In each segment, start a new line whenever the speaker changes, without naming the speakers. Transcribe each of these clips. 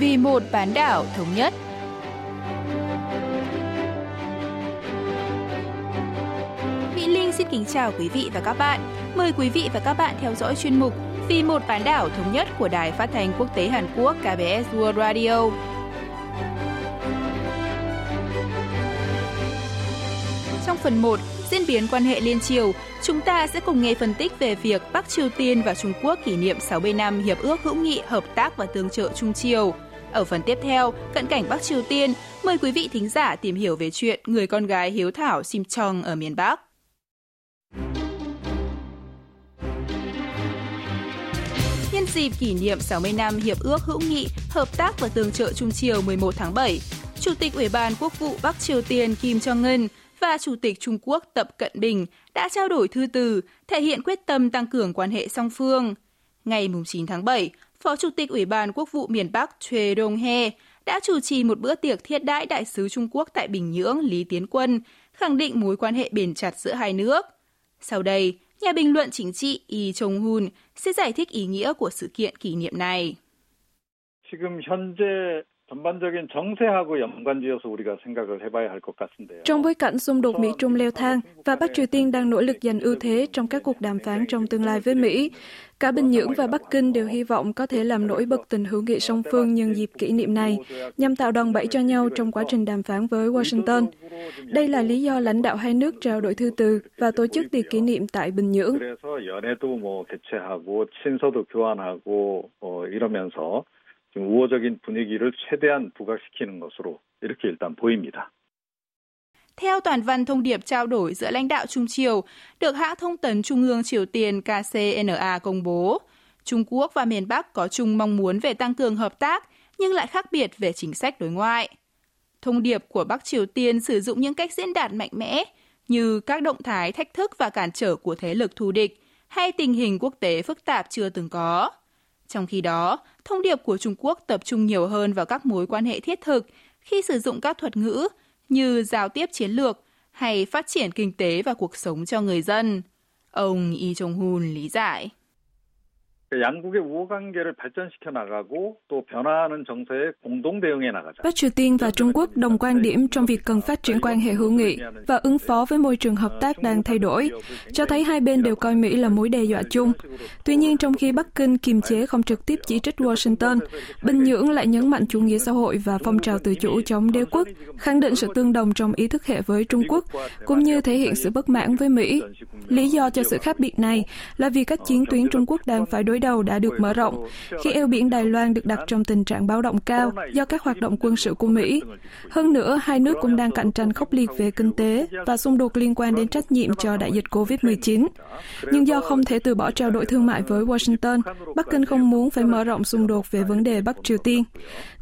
vì một bán đảo thống nhất. Mỹ Linh xin kính chào quý vị và các bạn. Mời quý vị và các bạn theo dõi chuyên mục Vì một bán đảo thống nhất của Đài Phát thanh Quốc tế Hàn Quốc KBS World Radio. Trong phần 1, diễn biến quan hệ liên triều, chúng ta sẽ cùng nghe phân tích về việc Bắc Triều Tiên và Trung Quốc kỷ niệm 60 năm Hiệp ước hữu nghị, hợp tác và tương trợ Trung Triều. Ở phần tiếp theo, cận cảnh Bắc Triều Tiên, mời quý vị thính giả tìm hiểu về chuyện người con gái hiếu thảo Sim Chong ở miền Bắc. Nhân dịp kỷ niệm 60 năm Hiệp ước hữu nghị, hợp tác và tương trợ Trung Triều 11 tháng 7, Chủ tịch Ủy ban Quốc vụ Bắc Triều Tiên Kim Jong-un và Chủ tịch Trung Quốc Tập Cận Bình đã trao đổi thư từ, thể hiện quyết tâm tăng cường quan hệ song phương. Ngày 9 tháng 7, Phó Chủ tịch Ủy ban Quốc vụ miền Bắc Choi Dong-he đã chủ trì một bữa tiệc thiết đãi đại sứ Trung Quốc tại Bình Nhưỡng Lý Tiến Quân, khẳng định mối quan hệ bền chặt giữa hai nước. Sau đây, nhà bình luận chính trị Yi Chong-hun sẽ giải thích ý nghĩa của sự kiện kỷ niệm này.
지금 현재 전반적인 정세하고 연관지어서 우리가 생각을 해봐야 할 것 같은데요.
Trong bối cảnh xung đột Mỹ-Trung leo thang và Bắc Triều Tiên đang nỗ lực giành ưu thế trong các cuộc đàm phán trong tương lai với Mỹ, cả Bình Nhưỡng và Bắc Kinh đều hy vọng có thể làm nổi bật tình hữu nghị song phương nhân dịp kỷ niệm này, nhằm tạo đòn bẩy cho nhau trong quá trình đàm phán với Washington. Đây là lý do lãnh đạo hai nước trao đổi thư từ và tổ chức tiệc kỷ niệm tại Bình Nhưỡng.
그래서 연애도 뭐 개최하고 친서도 교환하고 어, 이러면서 지금 우호적인 분위기를 최대한 부각시키는 것으로 이렇게 일단 보입니다.
Theo toàn văn thông điệp trao đổi giữa lãnh đạo Trung Triều, được hãng thông tấn Trung ương Triều Tiên KCNA công bố, Trung Quốc và miền Bắc có chung mong muốn về tăng cường hợp tác, nhưng lại khác biệt về chính sách đối ngoại. Thông điệp của Bắc Triều Tiên sử dụng những cách diễn đạt mạnh mẽ, như các động thái thách thức và cản trở của thế lực thù địch, hay tình hình quốc tế phức tạp chưa từng có. trong khi đó, thông điệp của Trung Quốc tập trung nhiều hơn vào các mối quan hệ thiết thực khi sử dụng các thuật ngữ như giao tiếp chiến lược hay phát triển kinh tế và cuộc sống cho người dân. Ông Yi Jong-hun lý giải.
양국의 우호 관계를 발전시켜 나가고 또 변화하는 정세에 공동 대응해 나가자.
Bắc Triều Tiên và Trung Quốc đồng quan điểm trong việc cần phát triển quan hệ hữu nghị và ứng phó với môi trường hợp tác đang thay đổi, cho thấy hai bên đều coi Mỹ là mối đe dọa chung. Tuy nhiên, trong khi Bắc Kinh kiềm chế không trực tiếp chỉ trích Washington, Bình Nhưỡng lại nhấn mạnh chủ nghĩa xã hội và phong trào tự chủ chống đế quốc, khẳng định sự tương đồng trong ý thức hệ với Trung Quốc, cũng như thể hiện sự bất mãn với Mỹ. Lý do cho sự khác biệt này là vì các chiến tuyến Trung Quốc đang phải đối đầu đã được mở rộng, khi eo biển Đài Loan được đặt trong tình trạng báo động cao do các hoạt động quân sự của Mỹ. Hơn nữa, hai nước cũng đang cạnh tranh khốc liệt về kinh tế và xung đột liên quan đến trách nhiệm cho đại dịch COVID-19. Nhưng do không thể từ bỏ trao đổi thương mại với Washington, Bắc Kinh không muốn phải mở rộng xung đột về vấn đề Bắc Triều Tiên.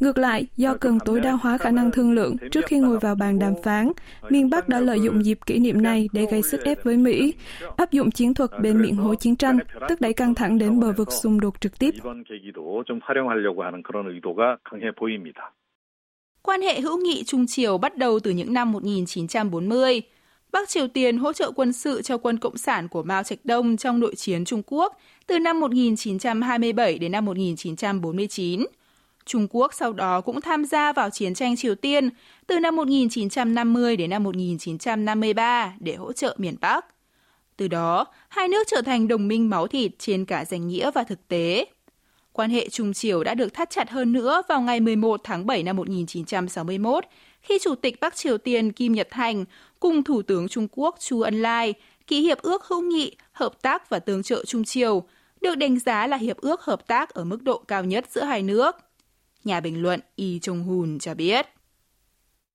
Ngược lại, do cần tối đa hóa khả năng thương lượng trước khi ngồi vào bàn đàm phán, miền Bắc đã lợi dụng dịp kỷ niệm này để gây sức ép với Mỹ, áp dụng chiến thuật bên miệng hố chiến tranh, tức đẩy căng thẳng đến bờ vực cuộc xung đột trực tiếp.
Quan hệ hữu nghị Trung Triều bắt đầu từ những năm 1940. Bắc Triều Tiên hỗ trợ quân sự cho quân Cộng sản của Mao Trạch Đông trong nội chiến Trung Quốc từ năm 1927 đến năm 1949. Trung Quốc sau đó cũng tham gia vào chiến tranh Triều Tiên từ năm 1950 đến năm 1953 để hỗ trợ miền Bắc. Từ đó, hai nước trở thành đồng minh máu thịt trên cả danh nghĩa và thực tế. Quan hệ Trung Triều đã được thắt chặt hơn nữa vào ngày 11 tháng 7 năm 1961, khi Chủ tịch Bắc Triều Tiên Kim Nhật Thành cùng Thủ tướng Trung Quốc Chu Ân Lai ký hiệp ước hữu nghị, hợp tác và tương trợ Trung Triều, được đánh giá là hiệp ước hợp tác ở mức độ cao nhất giữa hai nước. Nhà bình luận Y Trung Hùn cho biết.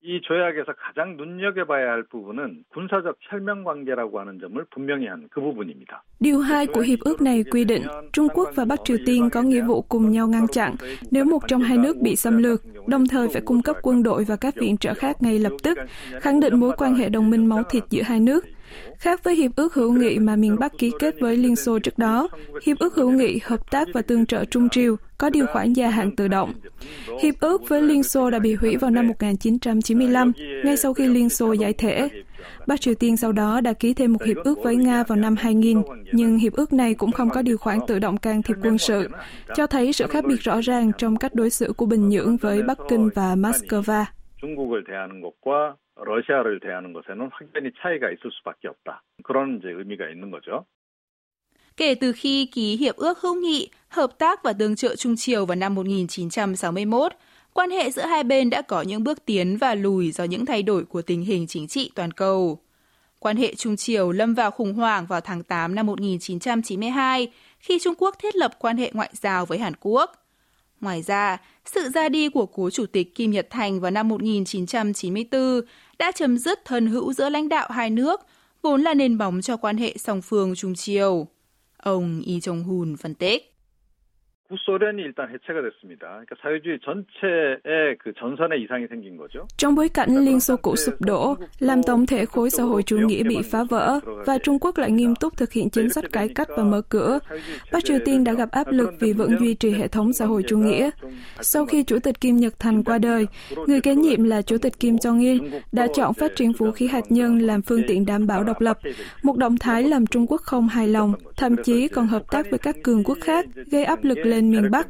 이 조약에서 가장 눈여겨봐야 할 부분은 군사적 혈맹 관계라고 하는 점을 분명히 한 그 부분입니다.
Điều 2 của hiệp ước này quy định Trung Quốc và Bắc Triều Tiên có nghĩa vụ cùng nhau ngăn chặn nếu một trong hai nước bị xâm lược, đồng thời phải cung cấp quân đội và các viện trợ khác ngay lập tức, khẳng định mối quan hệ đồng minh máu thịt giữa hai nước. Khác với hiệp ước hữu nghị mà miền Bắc ký kết với Liên Xô trước đó, hiệp ước hữu nghị, hợp tác và tương trợ Trung Triều có điều khoản gia hạn tự động. Hiệp ước với Liên Xô đã bị hủy vào năm 1995, ngay sau khi Liên Xô giải thể. Bắc Triều Tiên sau đó đã ký thêm một hiệp ước với Nga vào năm 2000, nhưng hiệp ước này cũng không có điều khoản tự động can thiệp quân sự, cho thấy sự khác biệt rõ ràng trong cách đối xử của Bình Nhưỡng với Bắc Kinh và Moscow.
중국을 대하는 것과 러시아를 대하는 것에는 확연히 차이가 있을 수밖에 없다. 그런 이제 의미가 있는 거죠.
Kể từ khi ký Hiệp ước hữu nghị, hợp tác và tương trợ Trung Triều vào năm 1961, quan hệ giữa hai bên đã có những bước tiến và lùi do những thay đổi của tình hình chính trị toàn cầu. Quan hệ Trung Triều lâm vào khủng hoảng vào tháng 8 năm 1992 khi Trung Quốc thiết lập quan hệ ngoại giao với Hàn Quốc. Ngoài ra, sự ra đi của cố chủ tịch Kim Nhật Thành vào năm 1994 đã chấm dứt thân hữu giữa lãnh đạo hai nước, vốn là nền bóng cho quan hệ song phương Trung Triều. Ông Lee Jong-hun phân tích.
구소련이 일단 해체가 됐습니다. 그러니까 사회주의 전체에 그 전선에 이상이 생긴 거죠.
Trong bối cảnh Liên Xô cũ sụp đổ, làm tổng thể khối xã hội chủ nghĩa bị phá vỡ và Trung Quốc lại nghiêm túc thực hiện chính sách cải cách và mở cửa, Bắc Triều Tiên đã gặp áp lực vì vẫn duy trì hệ thống xã hội chủ nghĩa. Sau khi Chủ tịch Kim Nhật Thành qua đời, người kế nhiệm là Chủ tịch Kim Jong-il đã chọn phát triển vũ khí hạt nhân làm phương tiện đảm bảo độc lập, một động thái làm Trung Quốc không hài lòng, thậm chí còn hợp tác với các cường quốc khác, gây áp lực lên miền Bắc.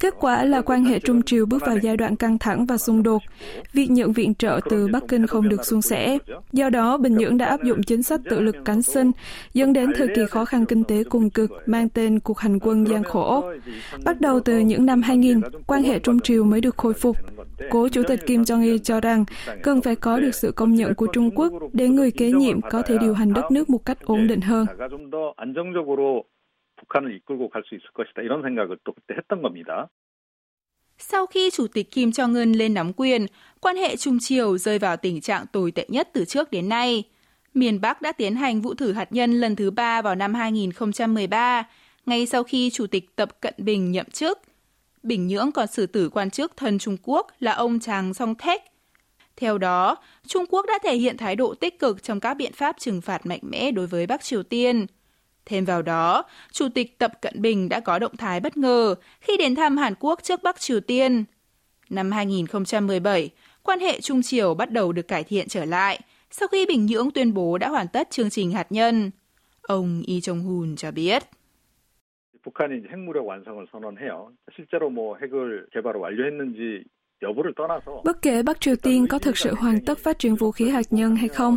Kết quả là quan hệ Trung Triều bước vào giai đoạn căng thẳng và xung đột. Việc nhận viện trợ từ Bắc Kinh không được suôn sẻ. Do đó, Bình Nhưỡng đã áp dụng chính sách tự lực cánh sinh, dẫn đến thời kỳ khó khăn kinh tế cùng cực mang tên cuộc hành quân gian khổ. Bắt đầu từ những năm 2000, quan hệ Trung Triều mới được khôi phục. Cố Chủ tịch Kim Jong-il cho rằng cần phải có được sự công nhận của Trung Quốc để người kế nhiệm có thể điều hành đất nước một cách ổn định hơn.
북한을 이끌고 갈 수 있을 것이다. 이런 생각을 또 그때 했던 겁니다.
Sau khi Chủ tịch Kim Jong-un lên nắm quyền, quan hệ Trung Triều rơi vào tình trạng tồi tệ nhất từ trước đến nay. Miền Bắc đã tiến hành vụ thử hạt nhân lần thứ ba vào năm 2013, ngay sau khi Chủ tịch Tập Cận Bình nhậm chức. Bình Nhưỡng còn xử tử quan chức thân Trung Quốc là ông Tràng Song Thech. Theo đó, Trung Quốc đã thể hiện thái độ tích cực trong các biện pháp trừng phạt mạnh mẽ đối với Bắc Triều Tiên – Thêm vào đó, Chủ tịch Tập Cận Bình đã có động thái bất ngờ khi đến thăm Hàn Quốc trước Bắc Triều Tiên. Năm 2017, quan hệ Trung Triều bắt đầu được cải thiện trở lại sau khi Bình Nhưỡng tuyên bố đã hoàn tất chương trình hạt nhân. Ông Lee Jong-hun cho biết.
북한이 핵무력 완성을 선언해요. 실제로 뭐 핵을 개발을 완료했는지
Bất kể Bắc Triều Tiên có thực sự hoàn tất phát triển vũ khí hạt nhân hay không,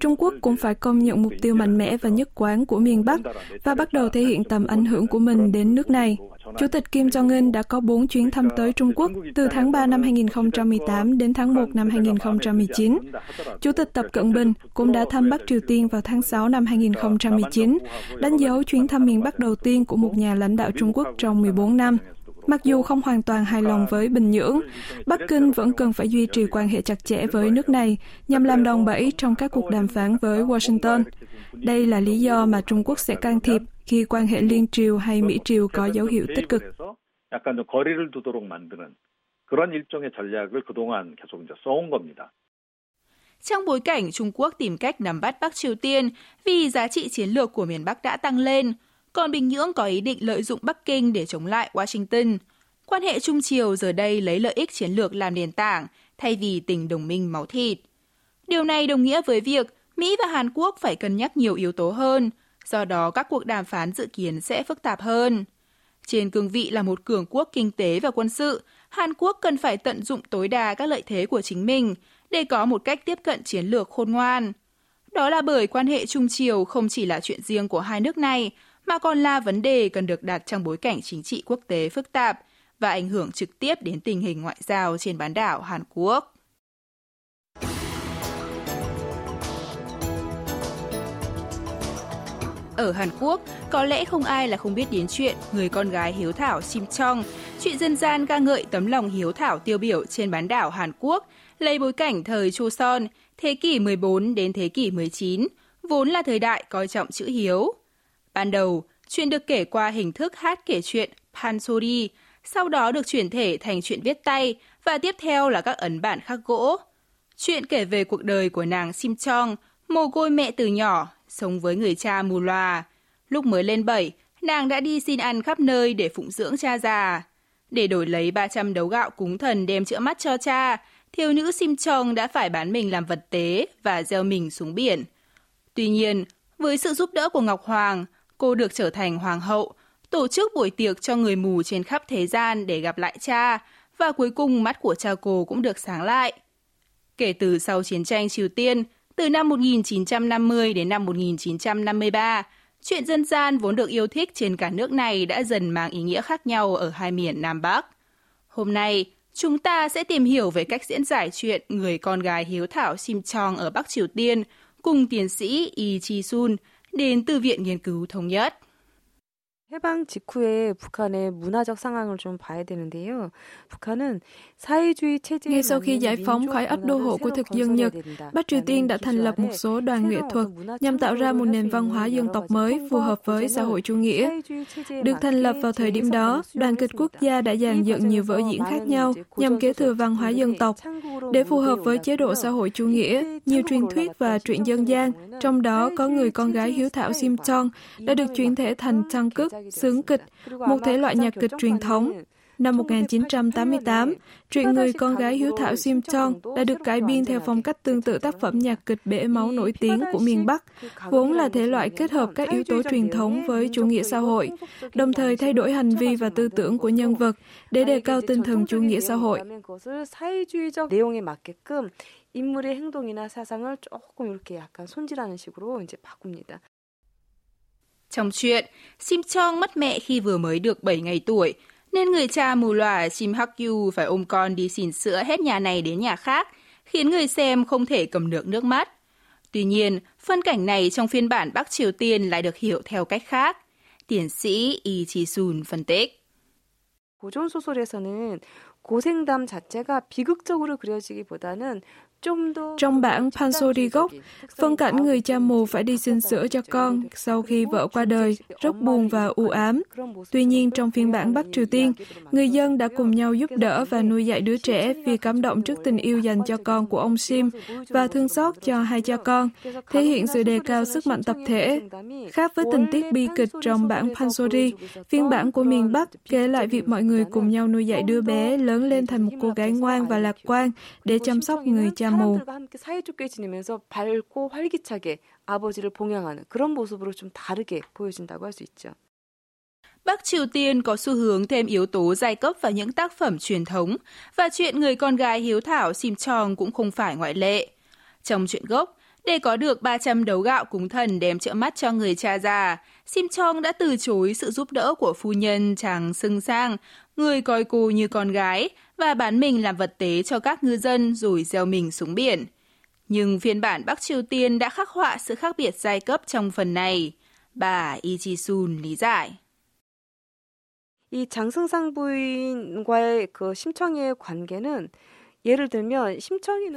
Trung Quốc cũng phải công nhận mục tiêu mạnh mẽ và nhất quán của miền Bắc và bắt đầu thể hiện tầm ảnh hưởng của mình đến nước này. Chủ tịch Kim Jong-un đã có 4 chuyến thăm tới Trung Quốc từ tháng 3 năm 2018 đến tháng 1 năm 2019. Chủ tịch Tập Cận Bình cũng đã thăm Bắc Triều Tiên vào tháng 6 năm 2019, đánh dấu chuyến thăm miền Bắc đầu tiên của một nhà lãnh đạo Trung Quốc trong 14 năm. Mặc dù không hoàn toàn hài lòng với Bình Nhưỡng, Bắc Kinh vẫn cần phải duy trì quan hệ chặt chẽ với nước này nhằm làm đòn bẩy trong các cuộc đàm phán với Washington. Đây là lý do mà Trung Quốc sẽ can thiệp khi quan hệ liên triều hay Mỹ triều có dấu hiệu tích cực.
Trong bối cảnh Trung Quốc tìm cách nắm bắt Bắc Triều Tiên vì giá trị chiến lược của miền Bắc đã tăng lên, còn Bình Nhưỡng có ý định lợi dụng Bắc Kinh để chống lại Washington. Quan hệ Trung Triều giờ đây lấy lợi ích chiến lược làm nền tảng, thay vì tình đồng minh máu thịt. Điều này đồng nghĩa với việc Mỹ và Hàn Quốc phải cân nhắc nhiều yếu tố hơn, do đó các cuộc đàm phán dự kiến sẽ phức tạp hơn. Trên cương vị là một cường quốc kinh tế và quân sự, Hàn Quốc cần phải tận dụng tối đa các lợi thế của chính mình để có một cách tiếp cận chiến lược khôn ngoan. Đó là bởi quan hệ Trung Triều không chỉ là chuyện riêng của hai nước này, mà còn là vấn đề cần được đặt trong bối cảnh chính trị quốc tế phức tạp và ảnh hưởng trực tiếp đến tình hình ngoại giao trên bán đảo Hàn Quốc. Ở Hàn Quốc, có lẽ không ai là không biết đến chuyện người con gái hiếu thảo Sim Chong, chuyện dân gian ca ngợi tấm lòng hiếu thảo tiêu biểu trên bán đảo Hàn Quốc, lấy bối cảnh thời Son, thế kỷ 14 đến thế kỷ 19, vốn là thời đại coi trọng chữ hiếu. Ban đầu, chuyện được kể qua hình thức hát kể chuyện Pansori, sau đó được chuyển thể thành chuyện viết tay và tiếp theo là các ấn bản khắc gỗ. Chuyện kể về cuộc đời của nàng Sim Chong, mồ côi mẹ từ nhỏ, sống với người cha mù loà. Lúc mới lên bảy, nàng đã đi xin ăn khắp nơi để phụng dưỡng cha già. Để đổi lấy 300 đấu gạo cúng thần đem chữa mắt cho cha, thiếu nữ Sim Chong đã phải bán mình làm vật tế và gieo mình xuống biển. Tuy nhiên, với sự giúp đỡ của Ngọc Hoàng, cô được trở thành hoàng hậu, tổ chức buổi tiệc cho người mù trên khắp thế gian để gặp lại cha, và cuối cùng mắt của cha cô cũng được sáng lại. Kể từ sau chiến tranh Triều Tiên, từ năm 1950 đến năm 1953, chuyện dân gian vốn được yêu thích trên cả nước này đã dần mang ý nghĩa khác nhau ở hai miền Nam Bắc. Hôm nay, chúng ta sẽ tìm hiểu về cách diễn giải chuyện người con gái hiếu thảo Sim Chong ở Bắc Triều Tiên cùng tiến sĩ Yi Chi Sun đến từ Viện Nghiên cứu Thống nhất.
해방 직후에 북한의 문화적 상황을 좀 봐야 되는데요. 북한은 사회주의 체제
Ngay sau khi giải phóng khỏi ấp đô hộ của thực dân Nhật, Bắc Triều Tiên đã thành lập một số đoàn nghệ thuật nhằm tạo ra một nền văn hóa dân tộc mới phù hợp với xã hội chủ nghĩa. Được thành lập vào thời điểm đó, đoàn kịch quốc gia đã dàn dựng nhiều vở diễn khác nhau nhằm kế thừa văn hóa dân tộc. Để phù hợp với chế độ xã hội chủ nghĩa, nhiều truyền thuyết và truyện dân gian, trong đó có người con gái hiếu thảo Sim Chong, đã được chuyển thể thành trang cức, sướng kịch, một thể loại nhạc kịch truyền thống. Năm 1988, truyện người con gái hiếu thảo Sim Chong đã được cải biên theo phong cách tương tự tác phẩm nhạc kịch bể máu nổi tiếng của miền Bắc, vốn là thể loại kết hợp các yếu tố truyền thống với chủ nghĩa xã hội, đồng thời thay đổi hành vi và tư tưởng của nhân vật để đề cao tinh thần chủ nghĩa xã hội.
인물의 행동이나 사상을 조금 이렇게 약간 손질하는 식으로 이제 바꿉니다.
Trong chuyện, Sim Chong mất mẹ khi vừa mới được 7 ngày tuổi, nên người cha mù lòa Sim Hak Yu phải ôm con đi xin sữa hết nhà này đến nhà khác, khiến người xem không thể cầm được nước mắt. Tuy nhiên, phân cảnh này trong phiên bản Bắc Triều Tiên lại được hiểu theo cách khác. Tiến sĩ Yi Chi-sun phân tích.
고전 소설에서는 고생담 자체가 비극적으로 그려지기보다는
trong bản Pansori gốc, phân cảnh người cha mù phải đi xin sữa cho con sau khi vợ qua đời rất buồn và u ám. Tuy nhiên, trong phiên bản Bắc Triều Tiên, người dân đã cùng nhau giúp đỡ và nuôi dạy đứa trẻ vì cảm động trước tình yêu dành cho con của ông Sim và thương xót cho hai cha con, thể hiện sự đề cao sức mạnh tập thể. Khác với tình tiết bi kịch trong bản Pansori, phiên bản của miền Bắc kể lại việc mọi người cùng nhau nuôi dạy đứa bé lớn lên thành một cô gái ngoan và lạc quan để chăm sóc người cha
사람들과 함께 사이좋게 지내면서 밝고 활기차게 아버지를 봉양하는 그런 모습으로 좀 다르게 보여진다고 할 수 있죠.
Bắc Triều Tiên có xu hướng thêm yếu tố giai cấp vào những tác phẩm truyền thống, và chuyện người con gái hiếu thảo Sim Chong cũng không phải ngoại lệ. Trong chuyện gốc, để có được 300 đấu gạo cúng thần đem trợ mắt cho người cha già, Sim Chong đã từ chối sự giúp đỡ của phu nhân chàng Sưng Sang, người coi cô như con gái, và bán mình làm vật tế cho các ngư dân rồi gieo mình xuống biển. Nhưng phiên bản Bắc Triều Tiên đã khắc họa sự khác biệt giai cấp trong phần này. Bà Lee Ji-sun lý giải.
이 장승상 부인과의 그 심청이의 관계는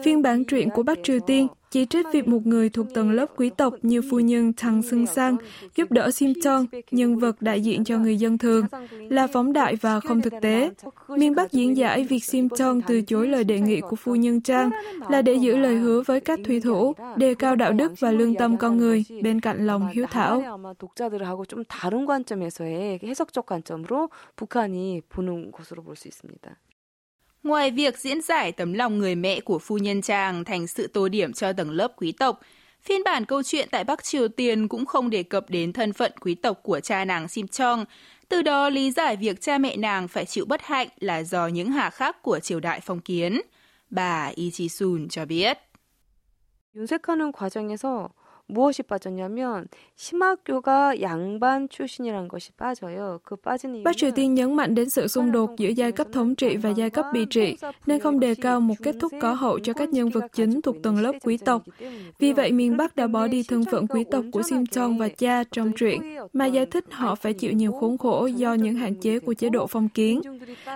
Phiên bản truyện của Bắc Triều Tiên chỉ trích việc một người thuộc tầng lớp quý tộc như phu nhân Thằng Sưng Sang giúp đỡ Sim Chong, nhân vật đại diện cho người dân thường, là phóng đại và không thực tế. Miền Bắc diễn giải việc Sim Chong từ chối lời đề nghị của phu nhân Trang là để giữ lời hứa với các thủy thủ, đề cao đạo đức và lương tâm con người bên cạnh lòng hiếu thảo.
독자들하고 좀 다른 관점에서의 해석적 관점으로 북한이 보는 것으로 볼 수 있습니다.
Ngoài việc diễn giải tấm lòng người mẹ của phu nhân chàng thành sự tô điểm cho tầng lớp quý tộc, phiên bản câu chuyện tại Bắc Triều Tiên cũng không đề cập đến thân phận quý tộc của cha nàng Sim Chong, từ đó lý giải việc cha mẹ nàng phải chịu bất hạnh là do những hà khắc của triều đại phong kiến. Bà Lee Ji-sun cho biết.
윤색하는 과정에서 무엇이 빠졌냐면 심학교가 양반 출신이란 것이 빠져요. 그 빠진 이유는
Bắc Triều Tiên nhấn mạnh đến sự xung đột giữa giai cấp thống trị và giai cấp bị trị, nên không đề cao một kết thúc có hậu cho các nhân vật chính thuộc tầng lớp quý tộc. Vì vậy, miền Bắc đã bỏ đi thân phận quý tộc của Sim Chong và cha trong truyện, mà giải thích họ phải chịu nhiều khốn khổ do những hạn chế của chế độ phong kiến.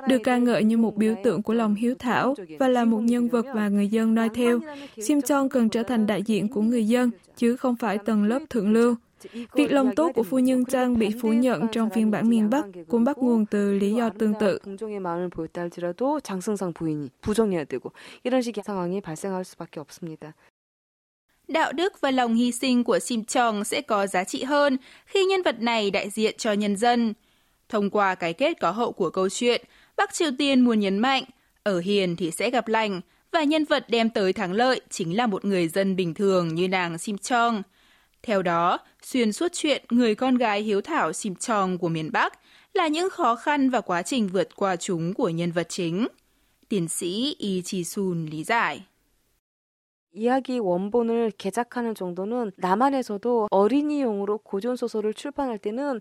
Được ca ngợi như một biểu tượng của lòng hiếu thảo và là một nhân vật mà người dân noi theo, Sim Chong cần trở thành đại diện của người dân, chứ không phải tầng lớp thượng lưu. Việc lòng tốt của phu nhân Trang bị phủ nhận trong phiên bản miền Bắc cũng bắt nguồn từ lý do tương tự.
Đạo đức và lòng hy sinh của Sim Chong sẽ có giá trị hơn khi nhân vật này đại diện cho nhân dân. Thông qua cái kết có hậu của câu chuyện, Bắc Triều Tiên muốn nhấn mạnh, ở hiền thì sẽ gặp lành, và nhân vật đem tới thắng lợi chính là một người dân bình thường như nàng Sim Chong. Theo đó, xuyên suốt chuyện người con gái hiếu thảo Sim Chong của miền Bắc là những khó khăn và quá trình vượt qua chúng của nhân vật chính. Tiến sĩ Yi Chi-sun lý giải.
이야기 원본을 개작하는 정도는 남한에서도 어린이용으로 고전 소설을 출판할 때는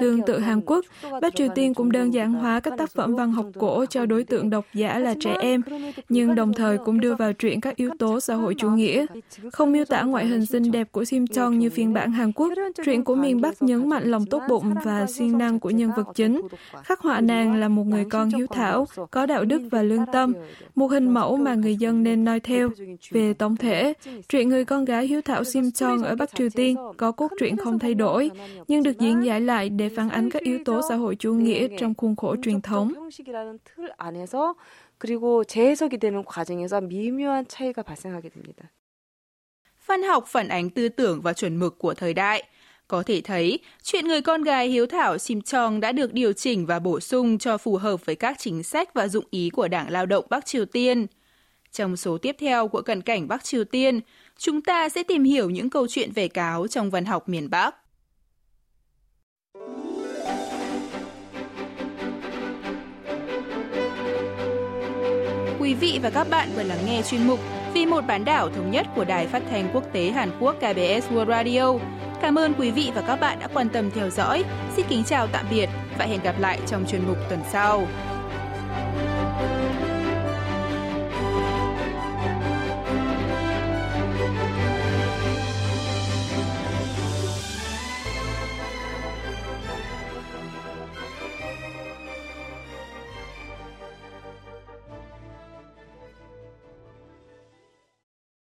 Tương tự Hàn Quốc, Bắc Triều Tiên cũng đơn giản hóa các tác phẩm văn học cổ cho đối tượng độc giả là trẻ em, nhưng đồng thời cũng đưa vào truyện các yếu tố xã hội chủ nghĩa. Không miêu tả ngoại hình xinh đẹp của Sim Chong như phiên bản Hàn Quốc, truyện của miền Bắc nhấn mạnh lòng tốt bụng và siêng năng của nhân vật chính. Khắc họa nàng là một người con hiếu thảo, có đạo đức và lương tâm, một hình mẫu mà người dân nên noi theo. Về tổng thể, truyện người con gái hiếu thảo Sim Chong ở Bắc Triều Tiên có cốt truyện không thay đổi, nhưng được diễn giải lại để phản ánh các yếu tố xã hội chủ nghĩa trong khuôn khổ truyền thống.
그리고 재해석이 되는 과정에서 미묘한 차이가 발생하게 됩니다.
Văn học phản ánh tư tưởng và chuẩn mực của thời đại. Có thể thấy, chuyện người con gái hiếu thảo Sim Chong đã được điều chỉnh và bổ sung cho phù hợp với các chính sách và dụng ý của Đảng Lao động Bắc Triều Tiên. Trong số tiếp theo của Cận cảnh Bắc Triều Tiên, chúng ta sẽ tìm hiểu những câu chuyện về cáo trong văn học miền Bắc. Quý vị và các bạn vừa lắng nghe chuyên mục Vì một bán đảo thống nhất của Đài Phát thanh Quốc tế Hàn Quốc KBS World Radio. Cảm ơn quý vị và các bạn đã quan tâm theo dõi. Xin kính chào tạm biệt và hẹn gặp lại trong chuyên mục tuần sau.